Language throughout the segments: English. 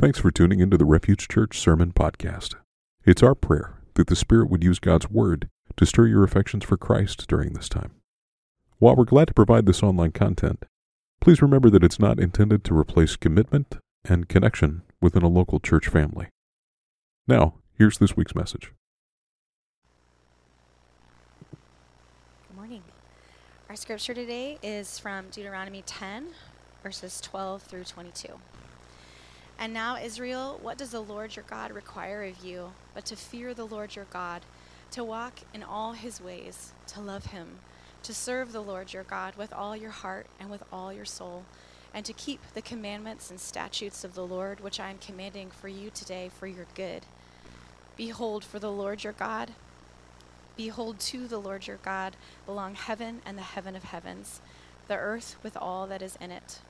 Thanks for tuning into the Refuge Church Sermon Podcast. It's our prayer that the Spirit would use God's Word to stir your affections for Christ during this time. While we're glad to provide this online content, please remember that it's not intended to replace commitment and connection within a local church family. Now, here's this week's message. Good morning. Our scripture today is from Deuteronomy 10, verses 12 through 22. And now, Israel, what does the Lord your God require of you but to fear the Lord your God, to walk in all his ways, to love him, to serve the Lord your God with all your heart and with all your soul, and to keep the commandments and statutes of the Lord which I am commanding for you today for your good? Behold, for the Lord your God, behold, to the Lord your God belong heaven and the heaven of heavens, the earth with all that is in it.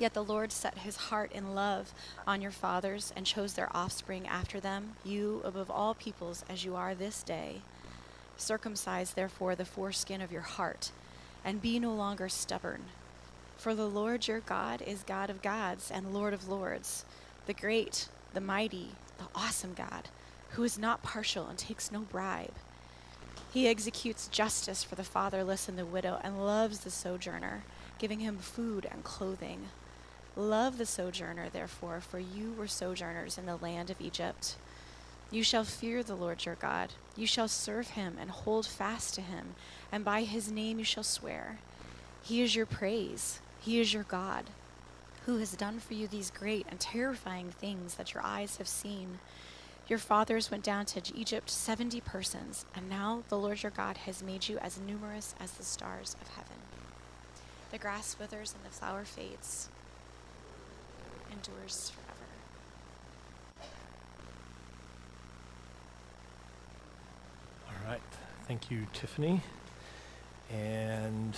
Yet the Lord set his heart in love on your fathers and chose their offspring after them, you above all peoples as you are this day. Circumcise therefore the foreskin of your heart, and be no longer stubborn. For the Lord your God is God of gods and Lord of lords, the great, the mighty, the awesome God, who is not partial and takes no bribe. He executes justice for the fatherless and the widow and loves the sojourner, giving him food and clothing. Love the sojourner, therefore, for you were sojourners in the land of Egypt. You shall fear the Lord your God. You shall serve him and hold fast to him, and by his name you shall swear. He is your praise. He is your God, who has done for you these great and terrifying things that your eyes have seen. Your fathers went down to Egypt, 70 persons, and now the Lord your God has made you as numerous as the stars of heaven. The grass withers and the flower fades endures forever. All right. Thank you, Tiffany. And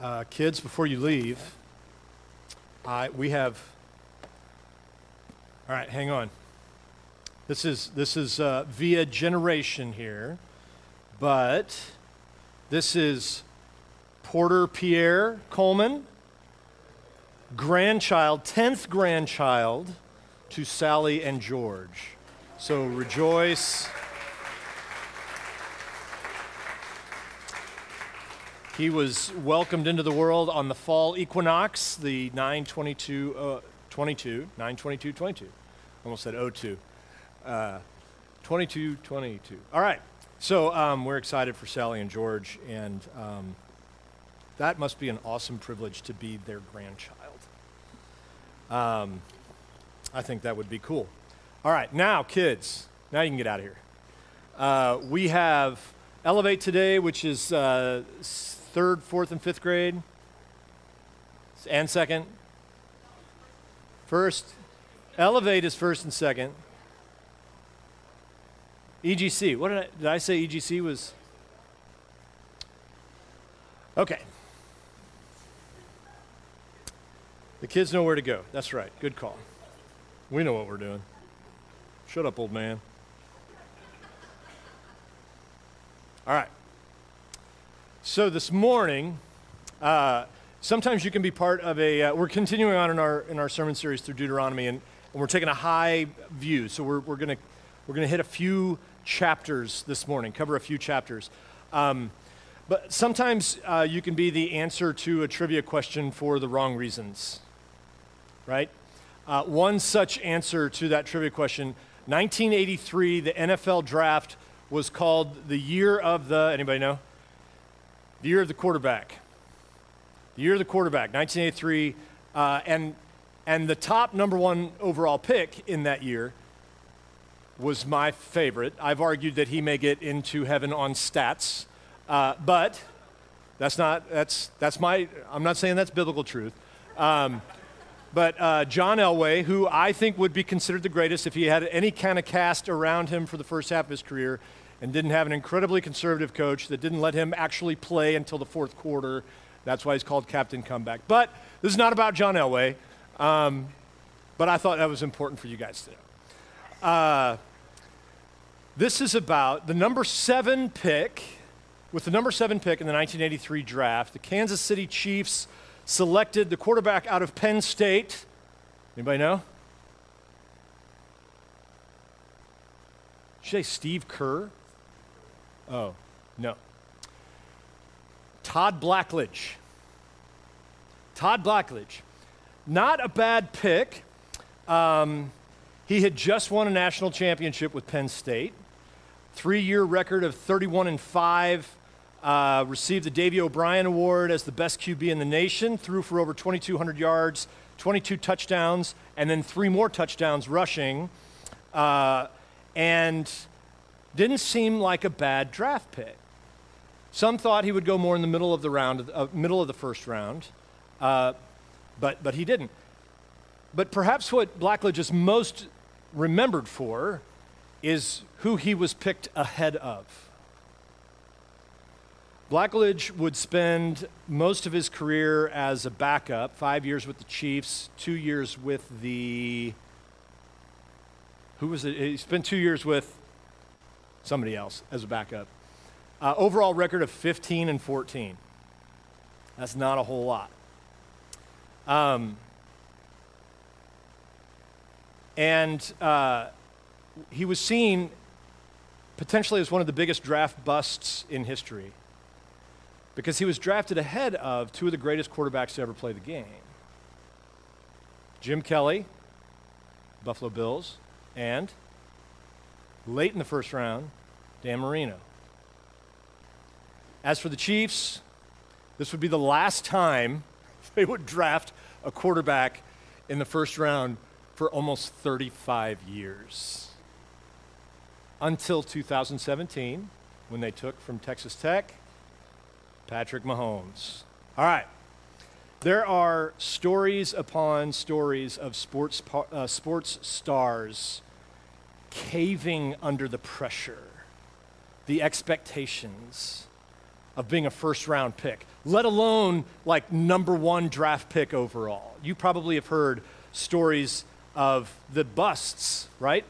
uh, kids, before you leave, I, we have. All right, hang on. This is this is uh, via generation here, but this is Porter Pierre Coleman grandchild, 10th grandchild to Sally and George. So rejoice. He was welcomed into the world on the fall equinox, the 922, uh, 22, 922, 22. Almost said 02. Uh, 22, 22. All right. So um, we're excited for Sally and George, and um, that must be an awesome privilege to be their grandchild. Um, I think that would be cool. All right, now, kids, now you can get out of here. Uh, we have Elevate today, which is uh, third, fourth, and fifth grade, and second. First, Elevate is first and second. EGC, what did I, did I say EGC was? Okay, The kids know where to go. That's right. Good call. We know what we're doing. Shut up, old man. All right. So this morning, uh, sometimes you can be part of a. Uh, we're continuing on in our in our sermon series through Deuteronomy, and, and we're taking a high view. So we're we're gonna we're gonna hit a few chapters this morning, cover a few chapters. Um, but sometimes uh, you can be the answer to a trivia question for the wrong reasons right? Uh, one such answer to that trivia question 1983, the NFL draft was called the year of the, anybody know? The year of the quarterback. The year of the quarterback, 1983. Uh, and, and the top number one overall pick in that year was my favorite. I've argued that he may get into heaven on stats, uh, but that's not, that's, that's my, I'm not saying that's biblical truth. Um, but uh, John Elway, who I think would be considered the greatest if he had any kind of cast around him for the first half of his career and didn't have an incredibly conservative coach that didn't let him actually play until the fourth quarter. That's why he's called Captain Comeback. But this is not about John Elway, um, but I thought that was important for you guys to know. Uh, this is about the number seven pick, with the number seven pick in the 1983 draft, the Kansas City Chiefs selected the quarterback out of Penn State. Anybody know? Should I Steve Kerr? Oh, no. Todd Blackledge. Todd Blackledge. Not a bad pick. Um, he had just won a national championship with Penn State. Three year record of 31 and 5, uh, received the Davey O'Brien Award as the best QB in the nation. Threw for over 2,200 yards, 22 touchdowns, and then three more touchdowns rushing. Uh, and didn't seem like a bad draft pick. Some thought he would go more in the middle of the round, uh, middle of the first round, uh, but, but he didn't. But perhaps what Blackledge is most remembered for is who he was picked ahead of. Blackledge would spend most of his career as a backup, five years with the Chiefs, two years with the. Who was it? He spent two years with somebody else as a backup. Uh, overall record of 15 and 14. That's not a whole lot. Um, and uh, he was seen potentially as one of the biggest draft busts in history because he was drafted ahead of two of the greatest quarterbacks to ever play the game Jim Kelly, Buffalo Bills, and late in the first round, Dan Marino. As for the Chiefs, this would be the last time they would draft a quarterback in the first round for almost 35 years. Until 2017, when they took from Texas Tech Patrick Mahomes. All right. There are stories upon stories of sports, uh, sports stars caving under the pressure, the expectations of being a first round pick, let alone like number one draft pick overall. You probably have heard stories of the busts, right?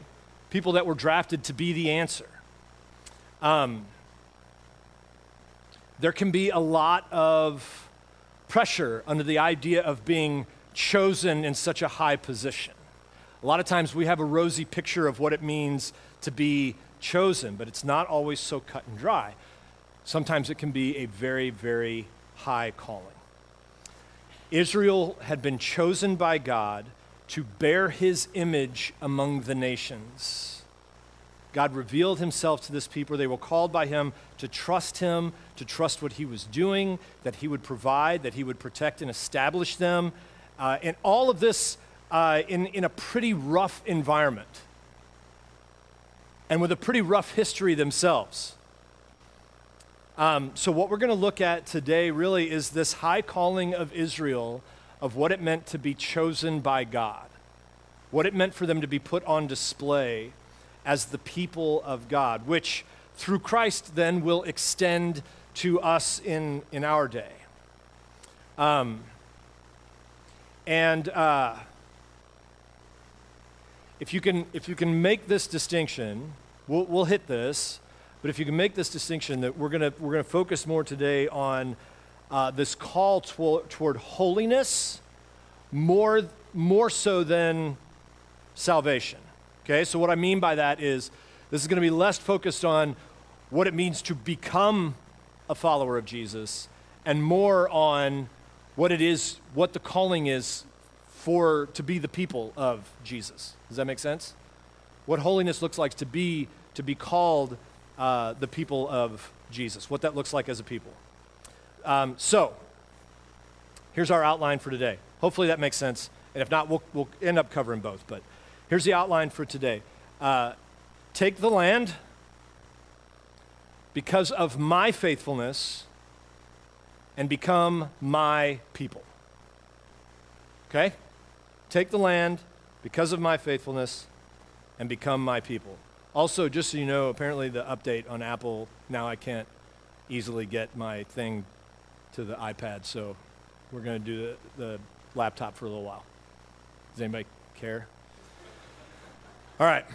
People that were drafted to be the answer. Um, there can be a lot of pressure under the idea of being chosen in such a high position. A lot of times we have a rosy picture of what it means to be chosen, but it's not always so cut and dry. Sometimes it can be a very, very high calling. Israel had been chosen by God to bear his image among the nations. God revealed himself to this people. They were called by him to trust him, to trust what he was doing, that he would provide, that he would protect and establish them. Uh, and all of this uh, in, in a pretty rough environment and with a pretty rough history themselves. Um, so, what we're going to look at today really is this high calling of Israel of what it meant to be chosen by God, what it meant for them to be put on display as the people of God, which through Christ then will extend to us in, in our day. Um, and uh, if, you can, if you can make this distinction, we'll, we'll hit this, but if you can make this distinction, that we're going we're gonna focus more today on uh, this call toward, toward holiness more, more so than salvation. Okay, so what I mean by that is this is going to be less focused on what it means to become a follower of Jesus and more on what it is, what the calling is for to be the people of Jesus. Does that make sense? What holiness looks like to be to be called uh, the people of Jesus. What that looks like as a people. Um, so, here's our outline for today. Hopefully that makes sense. And if not, we'll, we'll end up covering both. But here's the outline for today uh, Take the land because of my faithfulness and become my people. Okay? Take the land because of my faithfulness and become my people. Also, just so you know, apparently the update on Apple, now I can't easily get my thing to the iPad, so we're going to do the, the laptop for a little while. Does anybody care? All right.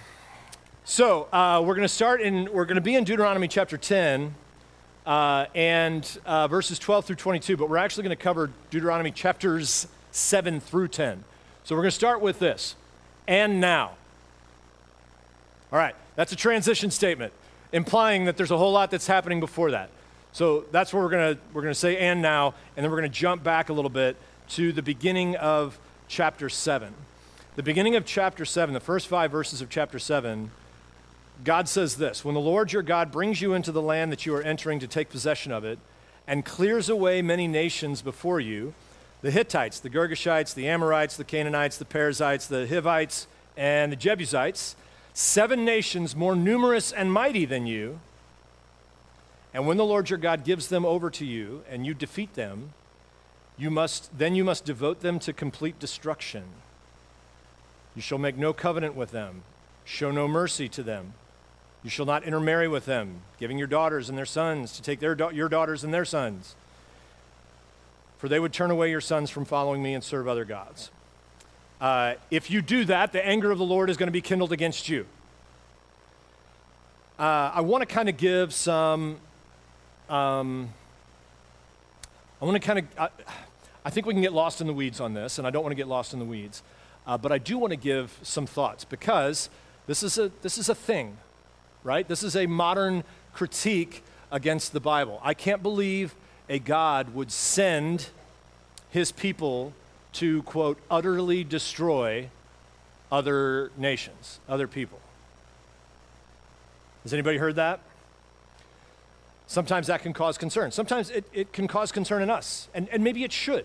So uh, we're going to start in, we're going to be in Deuteronomy chapter 10 uh, and uh, verses 12 through 22, but we're actually going to cover Deuteronomy chapters 7 through 10. So we're going to start with this. And now. All right. That's a transition statement, implying that there's a whole lot that's happening before that. So that's what we're going to we're going to say and now, and then we're going to jump back a little bit to the beginning of chapter 7. The beginning of chapter 7, the first five verses of chapter 7, God says this When the Lord your God brings you into the land that you are entering to take possession of it, and clears away many nations before you the Hittites, the Girgashites, the Amorites, the Canaanites, the Perizzites, the Hivites, and the Jebusites, seven nations more numerous and mighty than you. And when the Lord your God gives them over to you and you defeat them, you must, then you must devote them to complete destruction. You shall make no covenant with them, show no mercy to them. You shall not intermarry with them, giving your daughters and their sons to take their da- your daughters and their sons. For they would turn away your sons from following me and serve other gods. Uh, if you do that, the anger of the Lord is going to be kindled against you. Uh, I want to kind of give some. Um, I want to kind of. I, I think we can get lost in the weeds on this, and I don't want to get lost in the weeds. Uh, but I do want to give some thoughts because this is a this is a thing, right? This is a modern critique against the Bible. I can't believe a God would send his people to, quote, utterly destroy other nations, other people. Has anybody heard that? Sometimes that can cause concern. Sometimes it, it can cause concern in us, and, and maybe it should.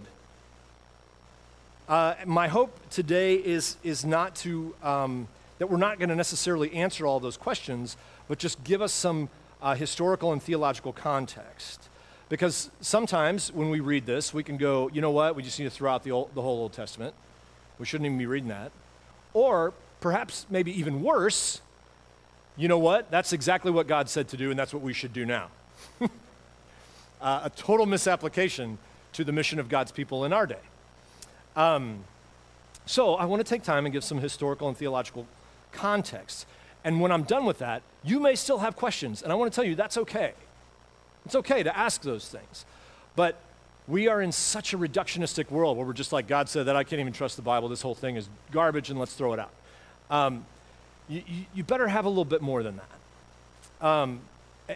Uh, my hope today is, is not to, um, that we're not going to necessarily answer all those questions, but just give us some uh, historical and theological context. Because sometimes when we read this, we can go, you know what, we just need to throw out the, old, the whole Old Testament. We shouldn't even be reading that. Or perhaps, maybe even worse, you know what, that's exactly what God said to do, and that's what we should do now. uh, a total misapplication to the mission of God's people in our day. Um, so I want to take time and give some historical and theological context. And when I'm done with that, you may still have questions, and I want to tell you that's okay. It's okay to ask those things. But we are in such a reductionistic world where we're just like, God said that I can't even trust the Bible. This whole thing is garbage and let's throw it out. Um, you, you, better have a little bit more than that. Um,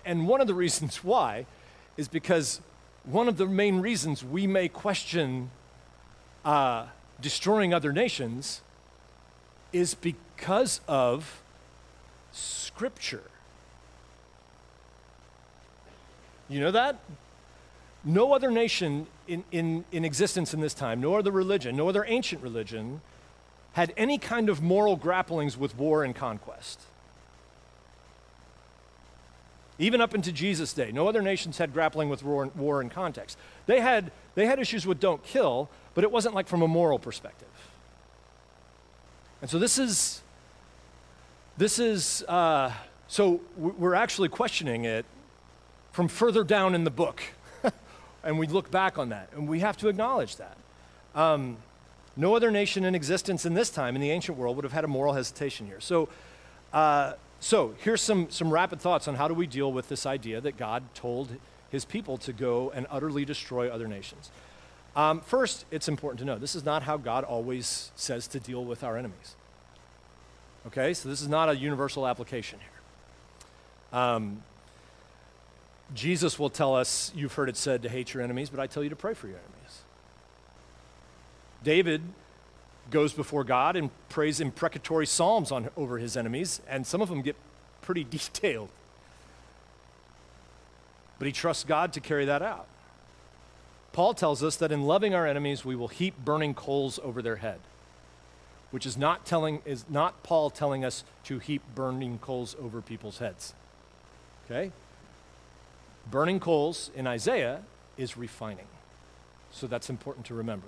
and one of the reasons why is because one of the main reasons we may question uh, destroying other nations is because of Scripture. You know that? No other nation in, in, in existence in this time, no other religion, no other ancient religion, had any kind of moral grapplings with war and conquest. Even up into Jesus' day, no other nations had grappling with war, war and context. They had, they had issues with don't kill, but it wasn't like from a moral perspective. And so this is, this is, uh, so we're actually questioning it from further down in the book. and we look back on that, and we have to acknowledge that. Um, no other nation in existence in this time in the ancient world would have had a moral hesitation here. So, uh, so here's some, some rapid thoughts on how do we deal with this idea that God told his people to go and utterly destroy other nations. Um, first, it's important to know this is not how God always says to deal with our enemies. Okay, so this is not a universal application here. Um, Jesus will tell us, you've heard it said to hate your enemies, but I tell you to pray for your enemies. David goes before God and prays imprecatory psalms on, over his enemies, and some of them get pretty detailed. But he trusts God to carry that out. Paul tells us that in loving our enemies, we will heap burning coals over their head, which is not, telling, is not Paul telling us to heap burning coals over people's heads. Okay? Burning coals in Isaiah is refining. So that's important to remember.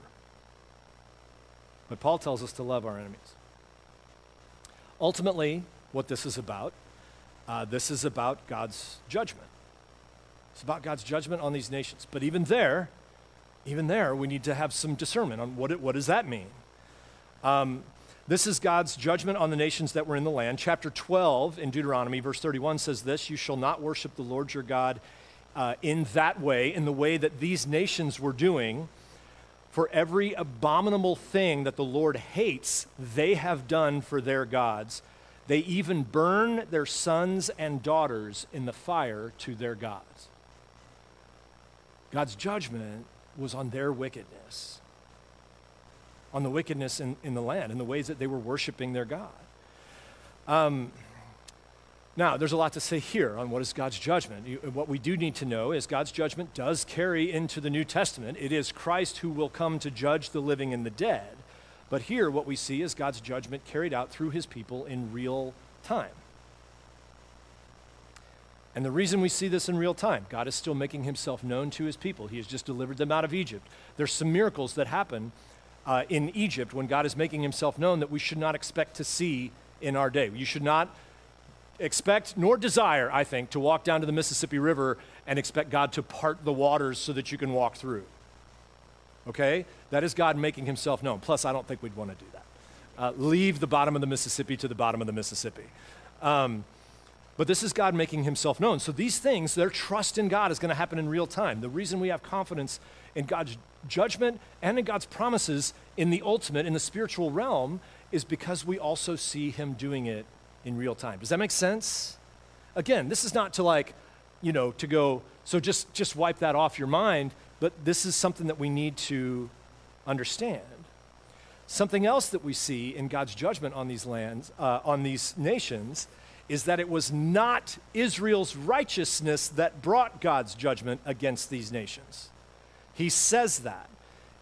But Paul tells us to love our enemies. Ultimately, what this is about, uh, this is about God's judgment. It's about God's judgment on these nations. But even there, even there, we need to have some discernment on what, it, what does that mean. Um, this is God's judgment on the nations that were in the land. Chapter 12 in Deuteronomy, verse 31 says this You shall not worship the Lord your God uh, in that way, in the way that these nations were doing. For every abominable thing that the Lord hates, they have done for their gods. They even burn their sons and daughters in the fire to their gods. God's judgment was on their wickedness, on the wickedness in, in the land, in the ways that they were worshiping their God. Um, now, there's a lot to say here on what is God's judgment. You, what we do need to know is God's judgment does carry into the New Testament. It is Christ who will come to judge the living and the dead. But here, what we see is God's judgment carried out through his people in real time. And the reason we see this in real time, God is still making himself known to his people. He has just delivered them out of Egypt. There's some miracles that happen uh, in Egypt when God is making himself known that we should not expect to see in our day. You should not expect nor desire, I think, to walk down to the Mississippi River and expect God to part the waters so that you can walk through. Okay? That is God making himself known. Plus, I don't think we'd want to do that. Uh, leave the bottom of the Mississippi to the bottom of the Mississippi. Um, but this is God making himself known. So these things, their trust in God is going to happen in real time. The reason we have confidence in God's judgment and in God's promises in the ultimate, in the spiritual realm, is because we also see him doing it in real time. Does that make sense? Again, this is not to like, you know, to go, so just, just wipe that off your mind, but this is something that we need to understand. Something else that we see in God's judgment on these lands, uh, on these nations, is that it was not Israel's righteousness that brought God's judgment against these nations. He says that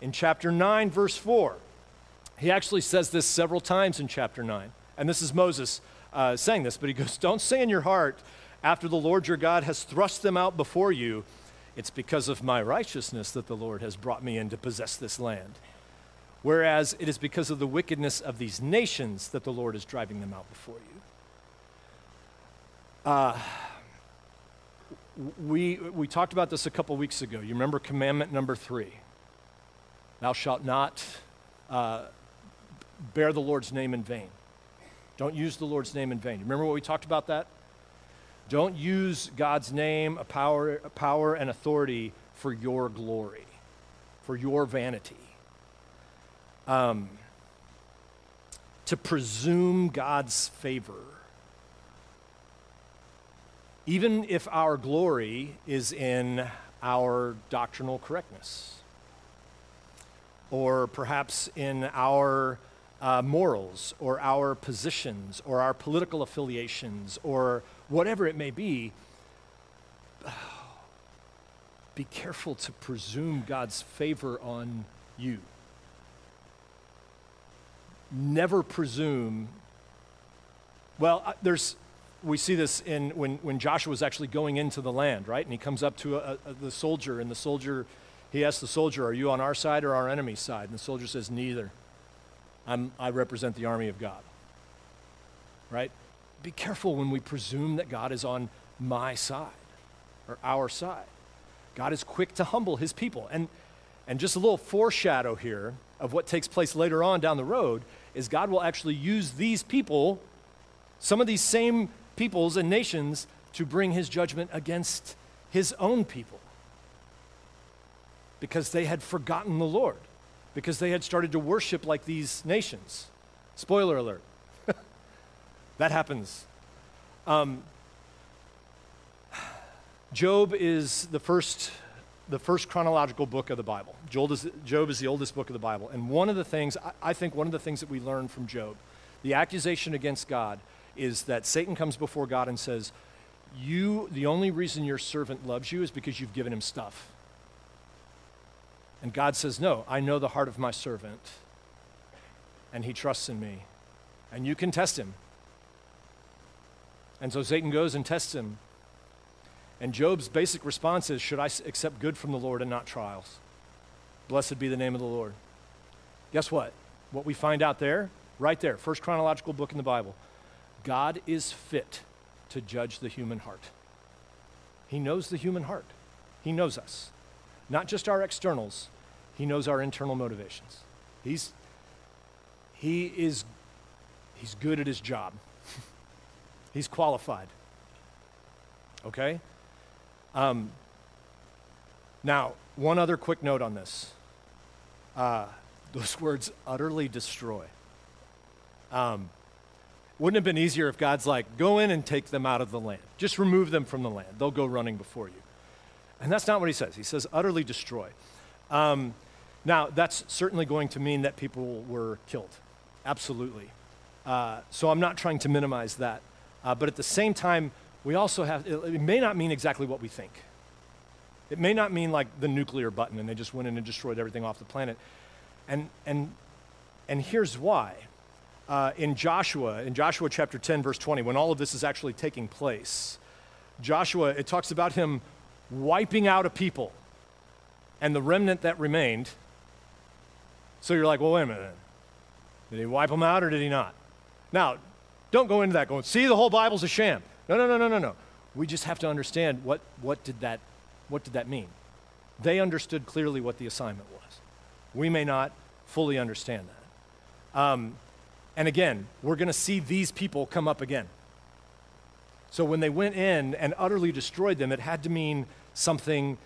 in chapter 9, verse 4. He actually says this several times in chapter 9. And this is Moses uh, saying this, but he goes, Don't say in your heart, after the Lord your God has thrust them out before you, it's because of my righteousness that the Lord has brought me in to possess this land. Whereas it is because of the wickedness of these nations that the Lord is driving them out before you. Uh, we, we talked about this a couple weeks ago. You remember commandment number three Thou shalt not uh, bear the Lord's name in vain. Don't use the Lord's name in vain. Remember what we talked about that? Don't use God's name, a power, a power and authority for your glory, for your vanity. Um, to presume God's favor. Even if our glory is in our doctrinal correctness, or perhaps in our uh, morals or our positions or our political affiliations or whatever it may be, be careful to presume God's favor on you. Never presume. Well, uh, there's, we see this in when, when Joshua was actually going into the land, right? And he comes up to a, a, the soldier, and the soldier, he asks the soldier, Are you on our side or our enemy's side? And the soldier says, Neither. I'm, I represent the army of God. Right? Be careful when we presume that God is on my side or our side. God is quick to humble his people. And, and just a little foreshadow here of what takes place later on down the road is God will actually use these people, some of these same peoples and nations, to bring his judgment against his own people because they had forgotten the Lord because they had started to worship like these nations. Spoiler alert. that happens. Um, Job is the first, the first chronological book of the Bible. Job is, Job is the oldest book of the Bible. And one of the things, I, I think one of the things that we learn from Job, the accusation against God, is that Satan comes before God and says, You, the only reason your servant loves you is because you've given him stuff. And God says, No, I know the heart of my servant, and he trusts in me. And you can test him. And so Satan goes and tests him. And Job's basic response is Should I accept good from the Lord and not trials? Blessed be the name of the Lord. Guess what? What we find out there, right there, first chronological book in the Bible God is fit to judge the human heart. He knows the human heart, He knows us not just our externals, he knows our internal motivations. He's, he is, he's good at his job. he's qualified. Okay? Um, now, one other quick note on this. Uh, those words utterly destroy. Um, Wouldn't have been easier if God's like, go in and take them out of the land? Just remove them from the land. They'll go running before you. And that's not what he says. He says, utterly destroy. Um, now, that's certainly going to mean that people were killed. Absolutely. Uh, so I'm not trying to minimize that. Uh, but at the same time, we also have, it, it may not mean exactly what we think. It may not mean like the nuclear button and they just went in and destroyed everything off the planet. And, and, and here's why. Uh, in Joshua, in Joshua chapter 10, verse 20, when all of this is actually taking place, Joshua, it talks about him wiping out a people and the remnant that remained. So you're like, well, wait a minute. Did he wipe them out or did he not? Now, don't go into that going, see, the whole Bible's a sham. No, no, no, no, no, no. We just have to understand what, what, did, that, what did that mean? They understood clearly what the assignment was. We may not fully understand that. Um, and again, we're going to see these people come up again. So when they went in and utterly destroyed them, it had to mean something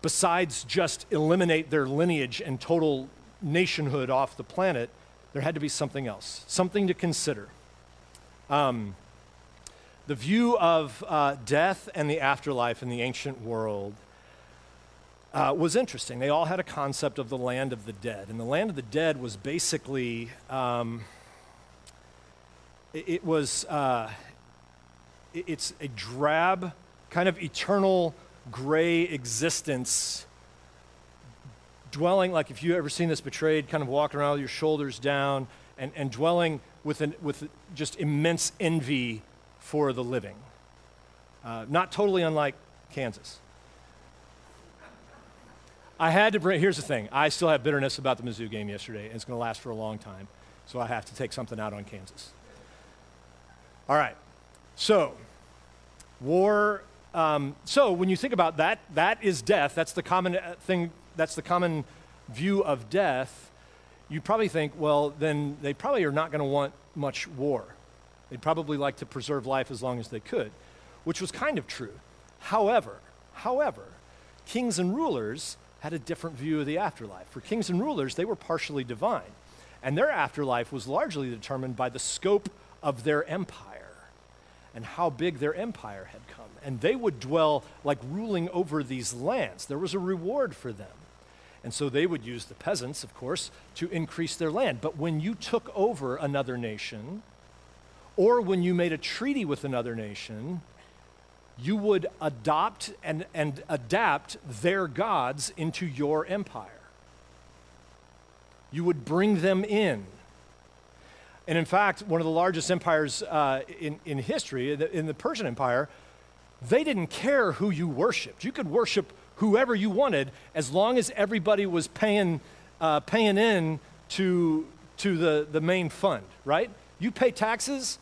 besides just eliminate their lineage and total nationhood off the planet. There had to be something else, something to consider. Um, the view of uh, death and the afterlife in the ancient world uh, was interesting. They all had a concept of the land of the dead. And the land of the dead was basically, um, it, it, was, uh, it, it's a drab, kind of eternal gray existence dwelling like if you've ever seen this betrayed kind of walking around with your shoulders down and, and dwelling with, an, with just immense envy for the living uh, not totally unlike kansas i had to bring here's the thing i still have bitterness about the mizzou game yesterday and it's going to last for a long time so i have to take something out on kansas all right so war um, so when you think about that, that is death. That's the common uh, thing. That's the common view of death. You probably think, well, then they probably are not going to want much war. They'd probably like to preserve life as long as they could, which was kind of true. However, however, kings and rulers had a different view of the afterlife. For kings and rulers, they were partially divine, and their afterlife was largely determined by the scope of their empire and how big their empire had come and they would dwell like ruling over these lands. There was a reward for them. And so they would use the peasants, of course, to increase their land. But when you took over another nation, or when you made a treaty with another nation, you would adopt and, and adapt their gods into your empire. You would bring them in. And in fact, one of the largest empires uh, in, in history, in the Persian Empire, they didn't care who you worshiped. You could worship whoever you wanted as long as everybody was paying, uh, paying in to, to the, the main fund, right? You pay taxes,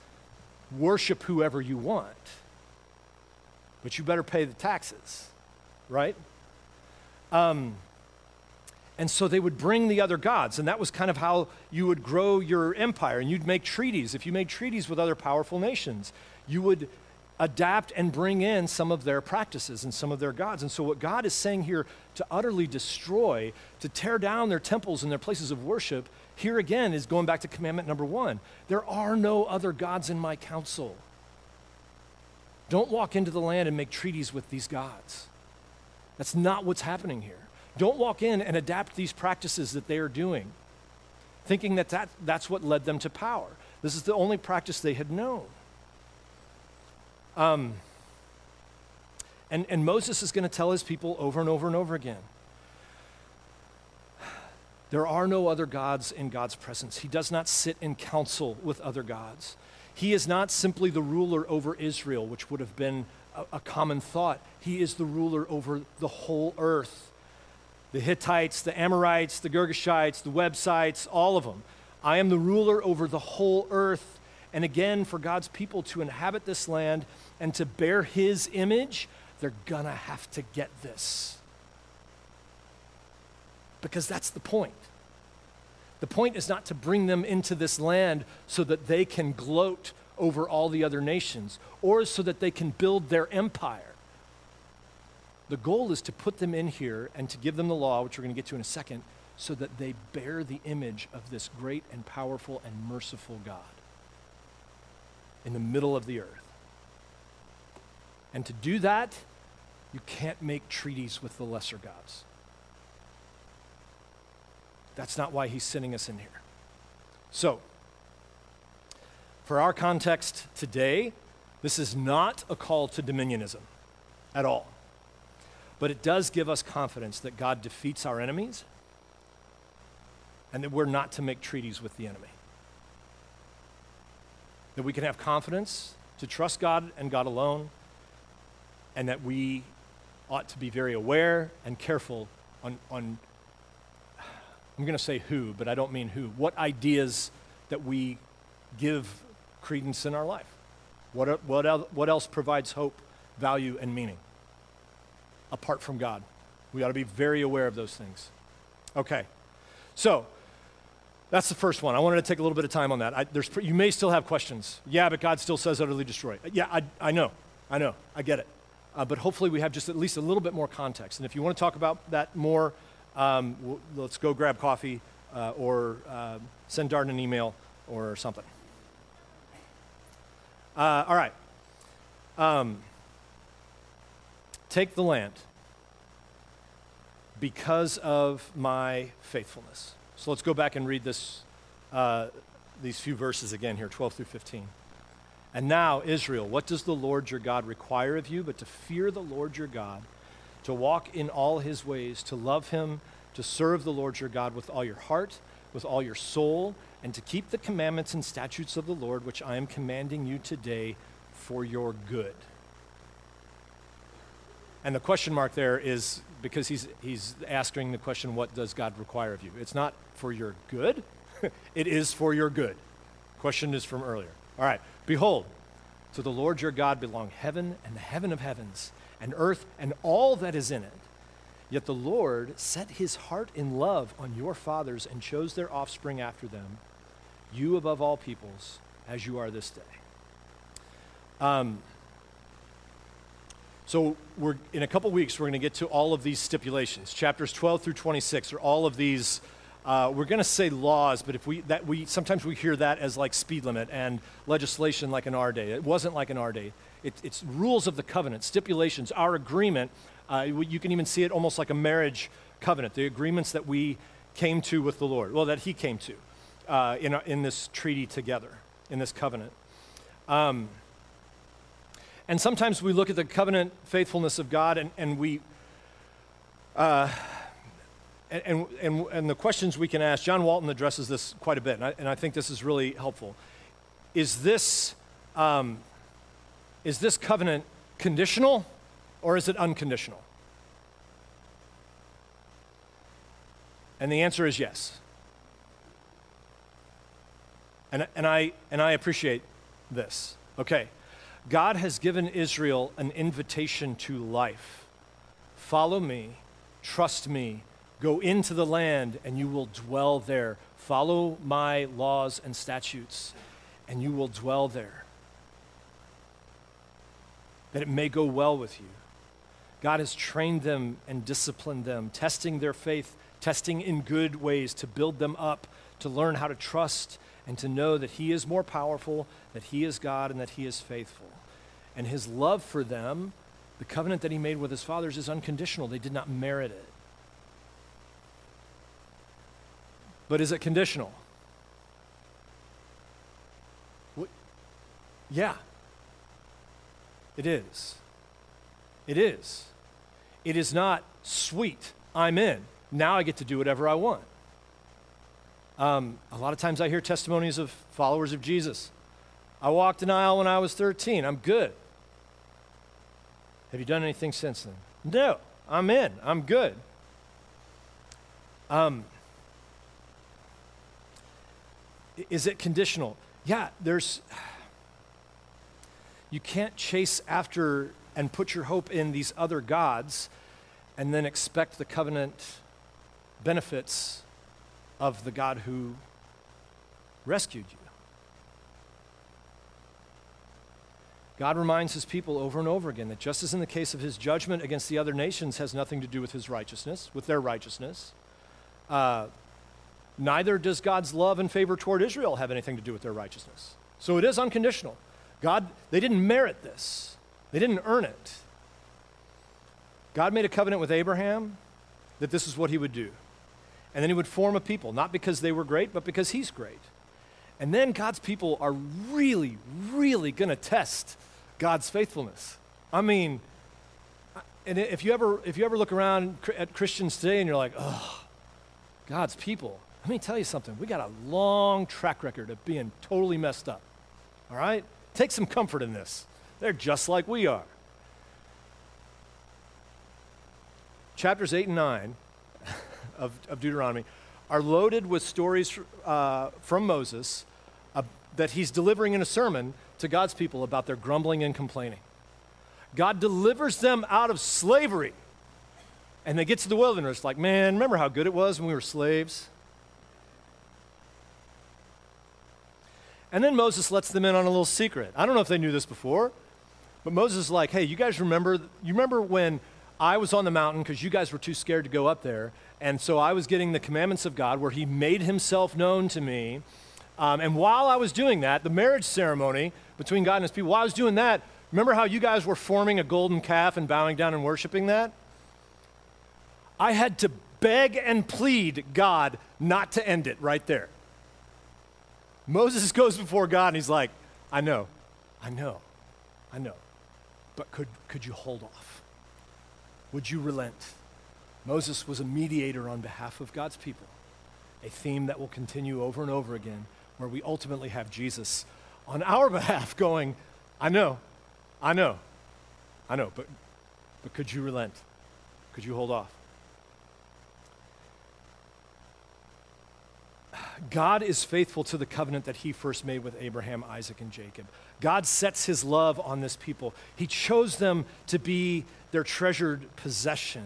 worship whoever you want. But you better pay the taxes, right? Um, and so they would bring the other gods, and that was kind of how you would grow your empire. And you'd make treaties. If you made treaties with other powerful nations, you would adapt and bring in some of their practices and some of their gods. And so, what God is saying here to utterly destroy, to tear down their temples and their places of worship, here again is going back to commandment number one there are no other gods in my council. Don't walk into the land and make treaties with these gods. That's not what's happening here. Don't walk in and adapt these practices that they are doing, thinking that, that that's what led them to power. This is the only practice they had known. Um, and, and Moses is going to tell his people over and over and over again there are no other gods in God's presence. He does not sit in council with other gods. He is not simply the ruler over Israel, which would have been a, a, common thought. He is the ruler over the whole earth. The Hittites, the Amorites, the Girgashites, the Jebusites, all of them. I am the ruler over the whole earth. And again, for God's people to inhabit this land and to bear his image, they're gonna have to get this. Because that's the point. The point is not to bring them into this land so that they can gloat over all the other nations or so that they can build their empire. The goal is to put them in here and to give them the law, which we're going to get to in a second, so that they bear the image of this great and powerful and merciful God. in the middle of the earth. And to do that, you can't make treaties with the lesser gods. That's not why he's sending us in here. So, for our context today, this is not a call to dominionism at all. But it does give us confidence that God defeats our enemies and that we're not to make treaties with the enemy. That we can have confidence to trust God and God alone, and that we ought to be very aware and careful on, on I'm going to say who, but I don't mean who, what ideas that we give credence in our life. What, what, what else provides hope, value, and meaning apart from God? We ought to be very aware of those things. Okay, so that's the first one. I wanted to take a little bit of time on that. I, there's, you may still have questions. Yeah, but God still says utterly destroy. Yeah, I, I know. I know. I get it. Uh, but hopefully we have just at least a little bit more context. And if you want to talk about that more, um, we'll, let's go grab coffee uh, or uh, send Darden an email or something. Uh, all right. Um, take the land because of my faithfulness. So let's go back and read this, uh, these few verses again here, 12 through 15. And now, Israel, what does the Lord your God require of you but to fear the Lord your God, to walk in all his ways, to love him, to serve the Lord your God with all your heart, with all your soul, and to keep the commandments and statutes of the Lord, which I am commanding you today for your good. And the question mark there is because he's, he's asking the question, what does God require of you? It's not for your good, it is for your good. Question is from earlier. All right. Behold, to the Lord your God belong heaven and the heaven of heavens, and earth and all that is in it. Yet the Lord set his heart in love on your fathers and chose their offspring after them, you above all peoples, as you are this day. Um, so we're in a couple weeks we're going to get to all of these stipulations. Chapters 12 through 26 are all of these uh, we're going to say laws, but if we that we sometimes we hear that as like speed limit and legislation like in our day. It wasn't like in our day. It, it's rules of the covenant, stipulations, our agreement. Uh, you can even see it almost like a marriage covenant, the agreements that we came to with the Lord. Well, that He came to uh, in in this treaty together, in this covenant. Um, and sometimes we look at the covenant faithfulness of God and, and we. Uh, and, and, and the questions we can ask, John Walton addresses this quite a bit, and I, and I think this is really helpful. Is this, um, is this covenant conditional or is it unconditional? And the answer is yes. And, and, I, and I appreciate this. Okay. God has given Israel an invitation to life. Follow me, trust me, Go into the land, and you will dwell there. Follow my laws and statutes, and you will dwell there. That it may go well with you. God has trained them and disciplined them, testing their faith, testing in good ways to build them up, to learn how to trust and to know that He is more powerful, that He is God, and that He is faithful. And His love for them, the covenant that He made with His fathers, is unconditional. They did not merit it. But is it conditional? Yeah. It is. It is. It is not sweet. I'm in. Now I get to do whatever I want. Um, a lot of times I hear testimonies of followers of Jesus. I walked an aisle when I was 13. I'm good. Have you done anything since then? No. I'm in. I'm good. Um, is it conditional? Yeah, there's. You can't chase after and put your hope in these other gods and then expect the covenant benefits of the God who rescued you. God reminds his people over and over again that just as in the case of his judgment against the other nations has nothing to do with his righteousness, with their righteousness, uh, Neither does God's love and favor toward Israel have anything to do with their righteousness. So it is unconditional. God, they didn't merit this, they didn't earn it. God made a covenant with Abraham that this is what he would do. And then he would form a people, not because they were great, but because he's great. And then God's people are really, really going to test God's faithfulness. I mean, and if you ever if you ever look around at Christians today and you're like, oh, God's people, let me tell you something. We got a long track record of being totally messed up. All right? Take some comfort in this. They're just like we are. Chapters 8 and 9 of, of Deuteronomy are loaded with stories uh, from Moses uh, that he's delivering in a sermon to God's people about their grumbling and complaining. God delivers them out of slavery. And they get to the wilderness, like, man, remember how good it was when we were slaves? And then Moses lets them in on a little secret. I don't know if they knew this before, but Moses is like, hey, you guys remember, you remember when I was on the mountain because you guys were too scared to go up there, and so I was getting the commandments of God where he made himself known to me. Um, and while I was doing that, the marriage ceremony between God and his people, while I was doing that, remember how you guys were forming a golden calf and bowing down and worshiping that? I had to beg and plead God not to end it right there. Moses goes before God and he's like, I know, I know, I know, but could, could you hold off? Would you relent? Moses was a mediator on behalf of God's people, a theme that will continue over and over again, where we ultimately have Jesus on our behalf going, I know, I know, I know, but, but could you relent? Could you hold off? God is faithful to the covenant that he first made with Abraham, Isaac, and Jacob. God sets his love on this people. He chose them to be their treasured possession.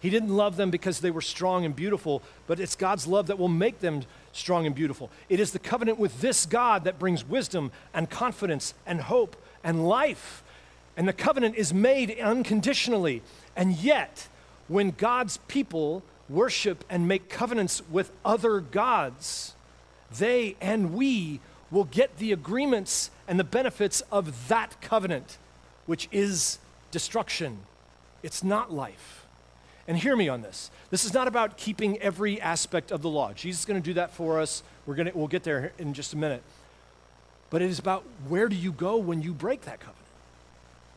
He didn't love them because they were strong and beautiful, but it's God's love that will make them strong and beautiful. It is the covenant with this God that brings wisdom and confidence and hope and life. And the covenant is made unconditionally. And yet, when God's people worship and make covenants with other gods, they and we will get the agreements and the benefits of that covenant, which is destruction. It's not life. And hear me on this. This is not about keeping every aspect of the law. Jesus is going to do that for us. We're going to, we'll get there in just a minute. But it is about where do you go when you break that covenant?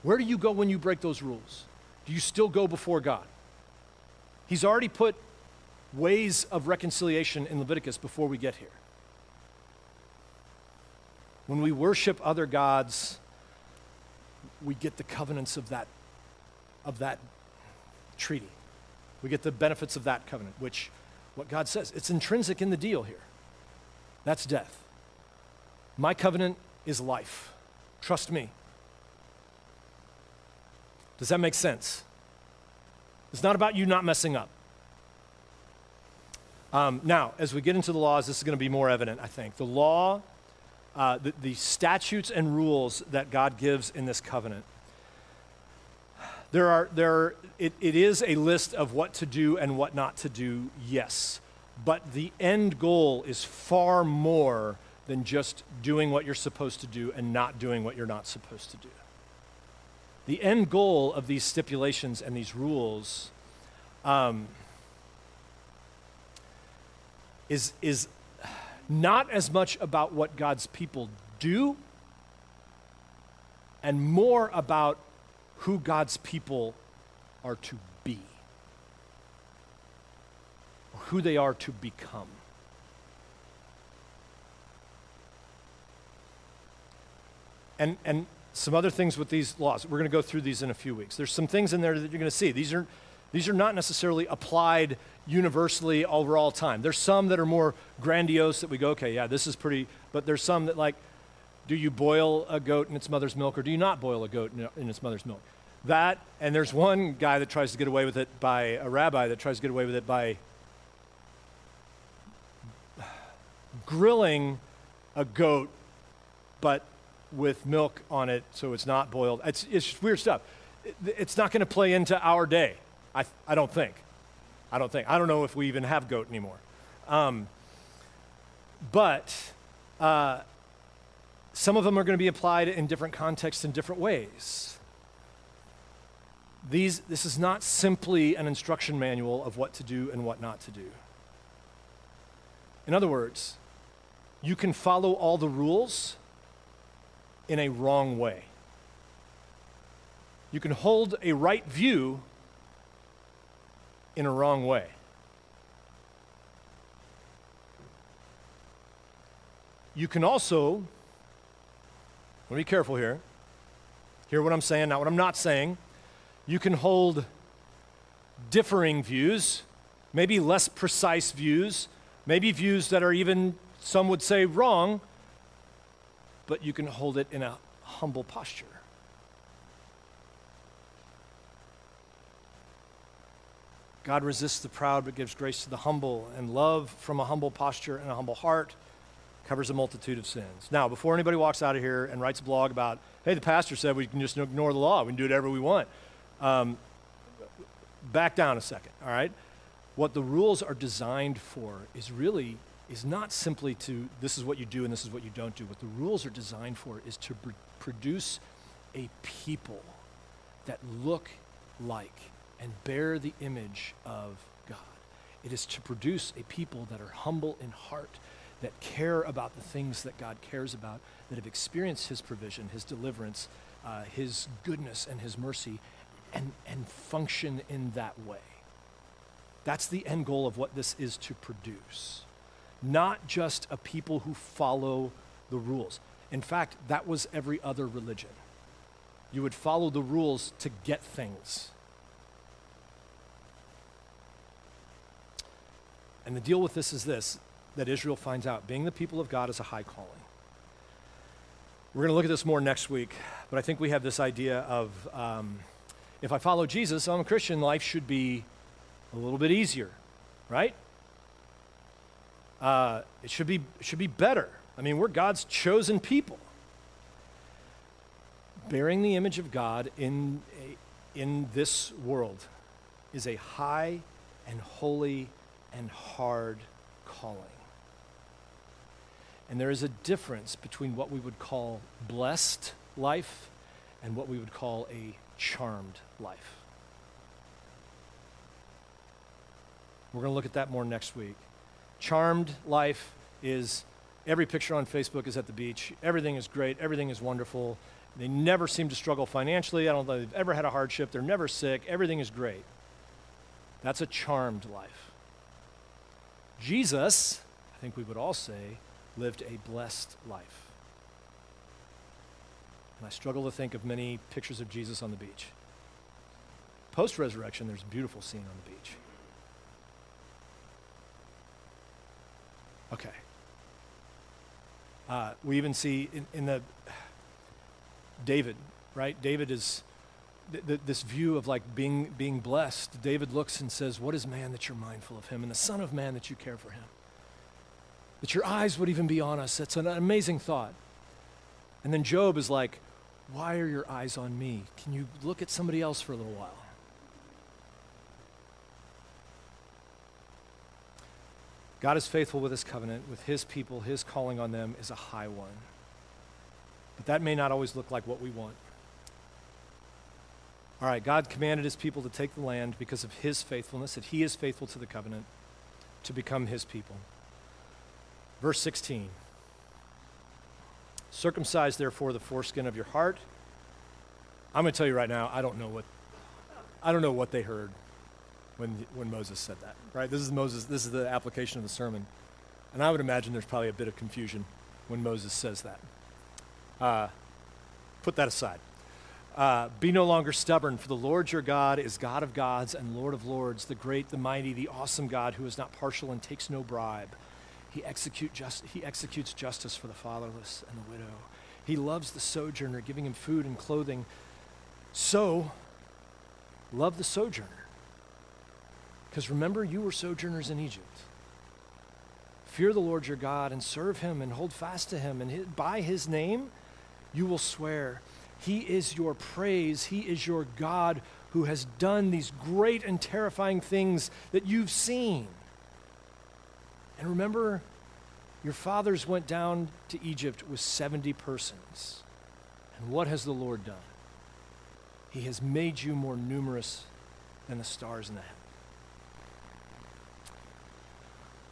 Where do you go when you break those rules? Do you still go before God? He's already put ways of reconciliation in Leviticus before we get here. When we worship other gods, we get the covenants of that, of that treaty. We get the benefits of that covenant, which, what God says, it's intrinsic in the deal here. That's death. My covenant is life. Trust me. Does that make sense? It's not about you not messing up. Um, now, as we get into the laws, this is going to be more evident, I think. The law, uh, the, the statutes and rules that God gives in this covenant, there are, there are, it, it is a list of what to do and what not to do, yes. But the end goal is far more than just doing what you're supposed to do and not doing what you're not supposed to do. The end goal of these stipulations and these rules um, is, is not as much about what God's people do and more about who God's people are to be, or who they are to become. And, and some other things with these laws. We're going to go through these in a few weeks. There's some things in there that you're going to see. These are, these are not necessarily applied universally over all time. There's some that are more grandiose that we go, okay, yeah, this is pretty, but there's some that like, do you boil a goat in its mother's milk or do you not boil a goat in, its mother's milk? That, and there's one guy that tries to get away with it by, a rabbi that tries to get away with it by grilling a goat, but with milk on it so it's not boiled. It's, it's weird stuff. It's not going to play into our day, I, I don't think. I don't think. I don't know if we even have goat anymore. Um, but uh, some of them are going to be applied in different contexts in different ways. These, this is not simply an instruction manual of what to do and what not to do. In other words, you can follow all the rules in a wrong way. You can hold a right view in a wrong way. You can also, let me be careful here, hear what I'm saying, not what I'm not saying. You can hold differing views, maybe less precise views, maybe views that are even, some would say, wrong, but you can hold it in a humble posture. God resists the proud but gives grace to the humble, and love from a humble posture and a humble heart covers a multitude of sins. Now, before anybody walks out of here and writes a blog about, hey, the pastor said we can just ignore the law, we can do whatever we want, um, back down a second, all right? What the rules are designed for is really is not simply to this is what you do and this is what you don't do. What the rules are designed for is to pr- produce a people that look like and bear the image of God. It is to produce a people that are humble in heart, that care about the things that God cares about, that have experienced His provision, His deliverance, uh, His goodness, and His mercy, and, and function in that way. That's the end goal of what this is to produce. Not just a people who follow the rules. In fact, that was every other religion. You would follow the rules to get things. And the deal with this is this that Israel finds out being the people of God is a high calling. We're going to look at this more next week, but I think we have this idea of um, if I follow Jesus, I'm a Christian, life should be a little bit easier, right? Uh, it should be, should be better. I mean, we're God's chosen people. Bearing the image of God in, in this world is a high and holy and hard calling. And there is a difference between what we would call blessed life and what we would call a charmed life. We're going to look at that more next week. Charmed life is every picture on Facebook is at the beach. Everything is great. Everything is wonderful. They never seem to struggle financially. I don't think they've ever had a hardship. They're never sick. Everything is great. That's a charmed life. Jesus, I think we would all say, lived a blessed life. And I struggle to think of many pictures of Jesus on the beach. Post resurrection, there's a beautiful scene on the beach. Okay. Uh, we even see in, in, the David, right? David is th- th- this view of like being being blessed. David looks and says, "What is man that you're mindful of him, and the Son of Man that you care for him? That your eyes would even be on us. That's an amazing thought." And then Job is like, "Why are your eyes on me? Can you look at somebody else for a little while?" God is faithful with his covenant, with his people, his calling on them is a high one. But that may not always look like what we want. All right, God commanded his people to take the land because of his faithfulness, that he is faithful to the covenant, to become his people. Verse 16 Circumcise, therefore, the foreskin of your heart. I'm going to tell you right now, I don't know what, I don't know what they heard when, when Moses said that, right? This is Moses, this is the application of the sermon. And I would imagine there's probably a bit of confusion when Moses says that. Uh, put that aside. Uh, be no longer stubborn, for the Lord your God is God of gods and Lord of lords, the great, the mighty, the awesome God who is not partial and takes no bribe. He, execute just, he executes justice for the fatherless and the widow. He loves the sojourner, giving him food and clothing. So, love the sojourner because remember, you were sojourners in Egypt. Fear the Lord your God and serve him and hold fast to him. And by his name, you will swear. He is your praise. He is your God who has done these great and terrifying things that you've seen. And remember, Your fathers went down to Egypt with 70 persons. And what has the Lord done? He has made you more numerous than the stars in the heaven.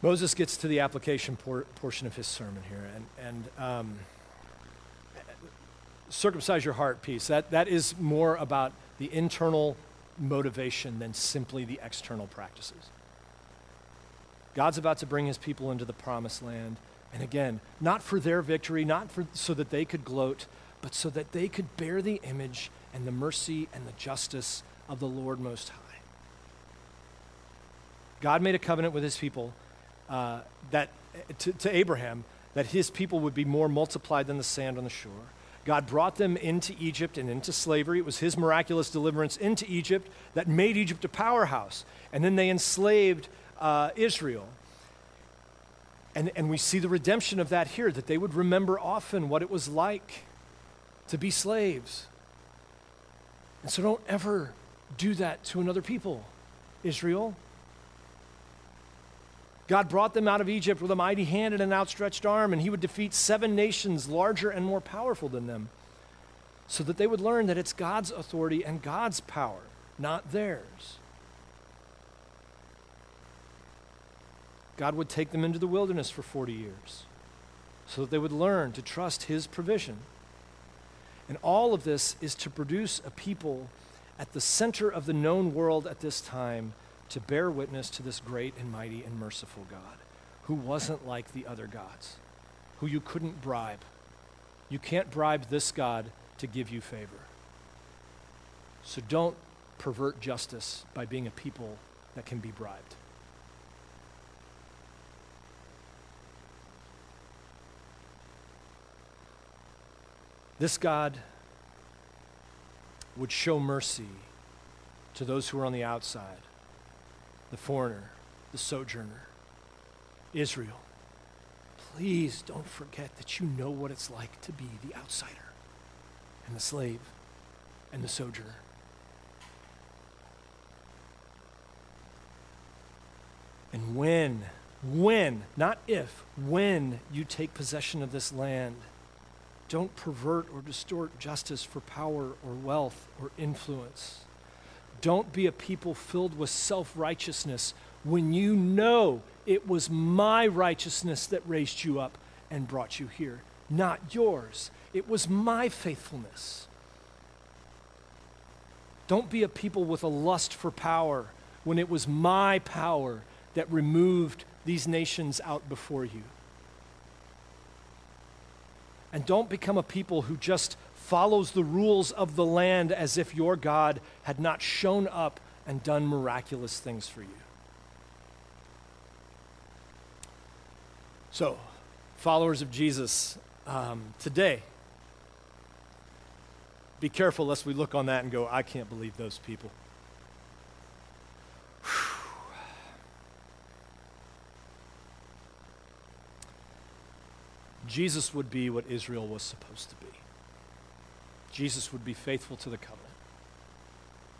Moses gets to the application por- portion of his sermon here, and, and um, circumcise your heart piece. That, that is more about the internal motivation than simply the external practices. God's about to bring his people into the promised land. And again, not for their victory, not for, so that they could gloat, but so that they could bear the image and the mercy and the justice of the Lord Most High. God made a covenant with his people uh, that, to, to Abraham that his people would be more multiplied than the sand on the shore. God brought them into Egypt and into slavery. It was his miraculous deliverance into Egypt that made Egypt a powerhouse. And then they enslaved uh, Israel. And, and we see the redemption of that here, that they would remember often what it was like to be slaves. And so don't ever do that to another people, Israel. God brought them out of Egypt with a mighty hand and an outstretched arm, and he would defeat seven nations larger and more powerful than them, so that they would learn that it's God's authority and God's power, not theirs. God would take them into the wilderness for 40 years so that they would learn to trust His provision. And all of this is to produce a people at the center of the known world at this time to bear witness to this great and mighty and merciful God who wasn't like the other gods, who you couldn't bribe. You can't bribe this God to give you favor. So don't pervert justice by being a people that can be bribed. This God would show mercy to those who are on the outside the foreigner, the sojourner, Israel. Please don't forget that you know what it's like to be the outsider and the slave and the sojourner. And when, when, not if, when you take possession of this land, don't pervert or distort justice for power or wealth or influence. Don't be a people filled with self righteousness when you know it was my righteousness that raised you up and brought you here, not yours. It was my faithfulness. Don't be a people with a lust for power when it was my power that removed these nations out before you. And don't become a people who just follows the rules of the land as if your God had not shown up and done miraculous things for you. So, followers of Jesus, um, today, be careful lest we look on that and go, I can't believe those people. Jesus would be what Israel was supposed to be. Jesus would be faithful to the covenant.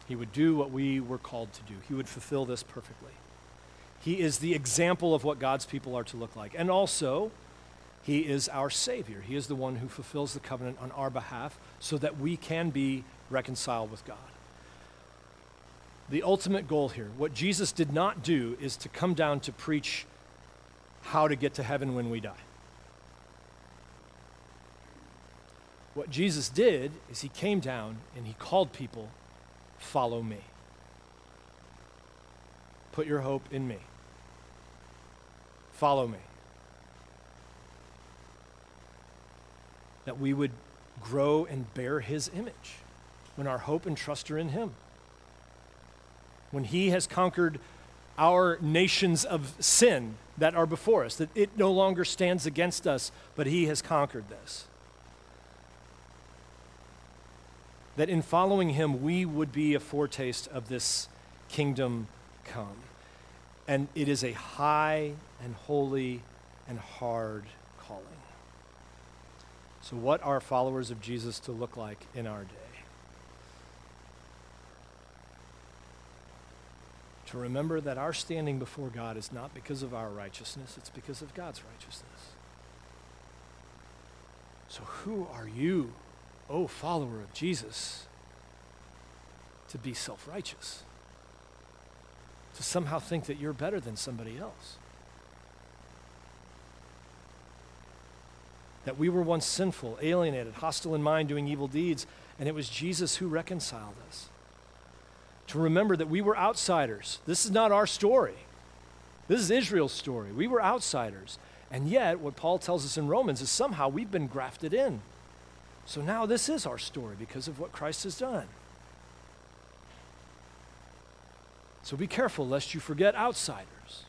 He would do what we were called to do. He would fulfill this perfectly. He is the example of what God's people are to look like. And also, He is our Savior. He is the one who fulfills the covenant on our behalf so that we can be reconciled with God. The ultimate goal here, what Jesus did not do, is to come down to preach how to get to heaven when we die. What Jesus did is he came down and he called people, Follow me. Put your hope in me. Follow me. That we would grow and bear his image when our hope and trust are in him. When he has conquered our nations of sin that are before us, that it no longer stands against us, but he has conquered this. That in following him, we would be a foretaste of this kingdom come. And it is a high and holy and hard calling. So, what are followers of Jesus to look like in our day? To remember that our standing before God is not because of our righteousness, it's because of God's righteousness. So, who are you, O follower of Jesus, to be self righteous? To somehow think that you're better than somebody else? That we were once sinful, alienated, hostile in mind, doing evil deeds, and it was Jesus who reconciled us. To remember that we were outsiders. This is not our story. This is Israel's story. We were outsiders. And yet, what Paul tells us in Romans is somehow we've been grafted in. So now this is our story because of what Christ has done. So be careful lest you forget outsiders.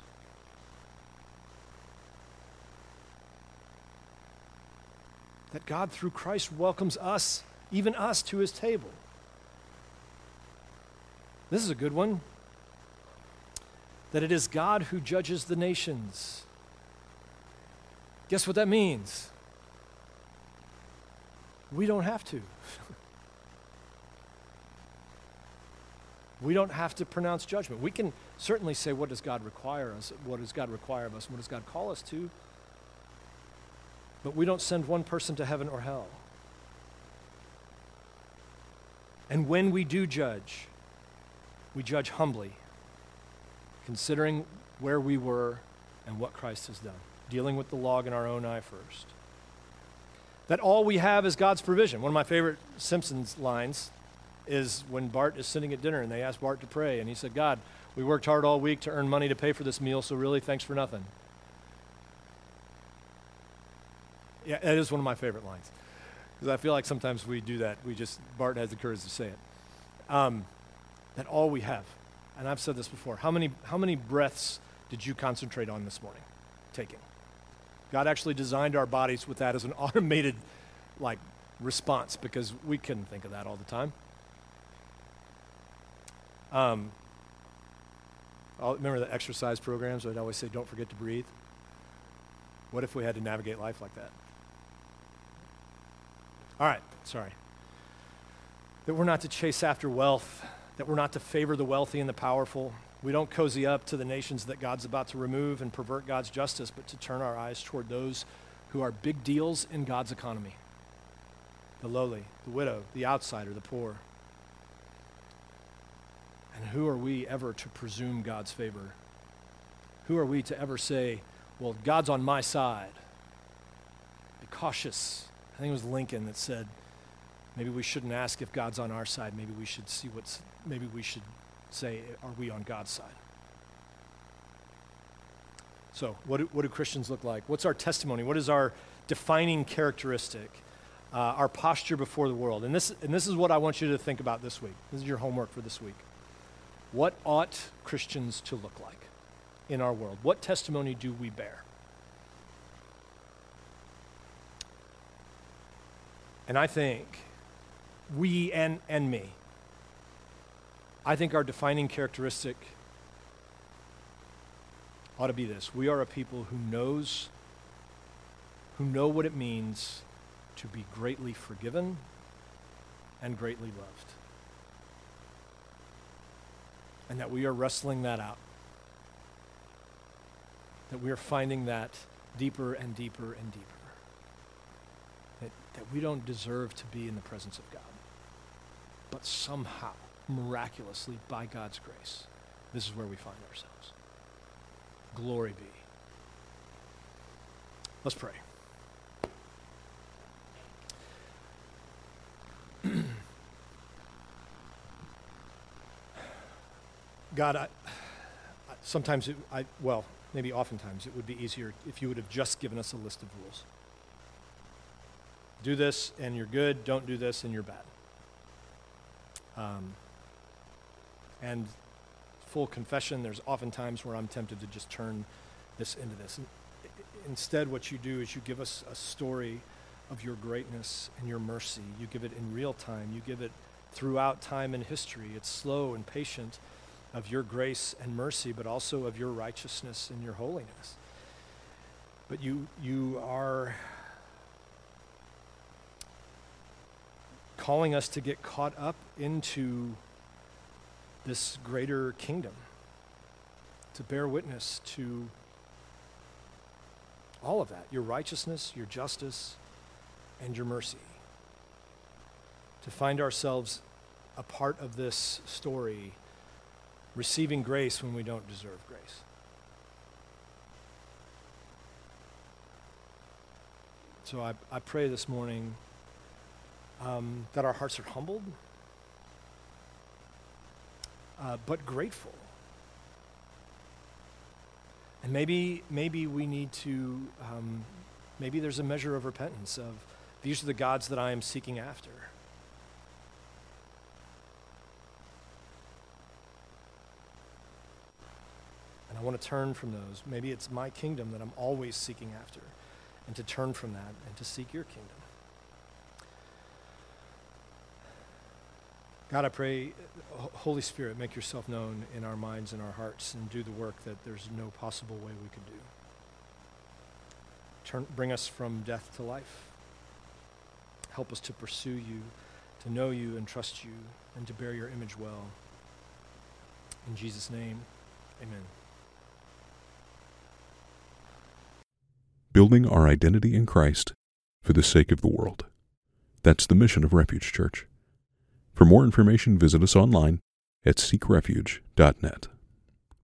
That God, through Christ, welcomes us, even us, to his table. This is a good one. That it is God who judges the nations. Guess what that means? We don't have to. we don't have to pronounce judgment. We can certainly say, what does God require us? What does God require of us? What does God call us to? But we don't send one person to heaven or hell. And when we do judge, we judge humbly, considering where we were and what Christ has done, dealing with the log in our own eye first. That all we have is God's provision. One of my favorite Simpsons lines is when Bart is sitting at dinner and they ask Bart to pray, and he said, God, we worked hard all week to earn money to pay for this meal, so really thanks for nothing. Yeah, that is one of my favorite lines. Because I feel like sometimes we do that. We just, Bart has the courage to say it. Um, that all we have, and I've said this before, how many, how many breaths did you concentrate on this morning? Taking. God actually designed our bodies with that as an automated, like, response because we couldn't think of that all the time. Um, I'll remember the exercise programs. I'd always say, "Don't forget to breathe." What if we had to navigate life like that? All right, sorry. That we're not to chase after wealth, that we're not to favor the wealthy and the powerful. We don't cozy up to the nations that God's about to remove and pervert God's justice, but to turn our eyes toward those who are big deals in God's economy the lowly, the widow, the outsider, the poor. And who are we ever to presume God's favor? Who are we to ever say, well, God's on my side? Be cautious. I think it was Lincoln that said, maybe we shouldn't ask if God's on our side. Maybe we should see what's, maybe we should say, are we on God's side? So, what do, what do Christians look like? What's our testimony? What is our defining characteristic? Uh, our posture before the world. And this, and this is what I want you to think about this week. This is your homework for this week. What ought Christians to look like in our world? What testimony do we bear? And I think we and, and me, I think our defining characteristic ought to be this. We are a people who knows who know what it means to be greatly forgiven and greatly loved and that we are wrestling that out. That we are finding that deeper and deeper and deeper. That, that we don't deserve to be in the presence of God. But somehow, miraculously, by God's grace, this is where we find ourselves. Glory be. Let's pray. God, I, sometimes, it, I, well, maybe oftentimes, it would be easier if you would have just given us a list of rules. Do this and you're good, don't do this and you're bad. Um, and full confession, there's often times where I'm tempted to just turn this into this. Instead, what you do is you give us a story of your greatness and your mercy. You give it in real time, you give it throughout time and history. It's slow and patient of your grace and mercy, but also of your righteousness and your holiness. But you, you are calling us to get caught up into this greater kingdom, to bear witness to all of that your righteousness, your justice, and your mercy. To find ourselves a part of this story, receiving grace when we don't deserve grace. So I, I pray this morning um, that our hearts are humbled, uh, but grateful. And maybe, maybe we need to, um, maybe there's a measure of repentance of these are the gods that I am seeking after. And I want to turn from those. Maybe it's my kingdom that I'm always seeking after, and to turn from that and to seek your kingdom. God, I pray, uh, Holy Spirit, make yourself known in our minds and our hearts and do the work that there's no possible way we could do. Turn, bring us from death to life. Help us to pursue you, to know you and trust you, and to bear your image well. In Jesus' name, amen. Building our identity in Christ for the sake of the world. That's the mission of Refuge Church. For more information, visit us online at seekrefuge.net.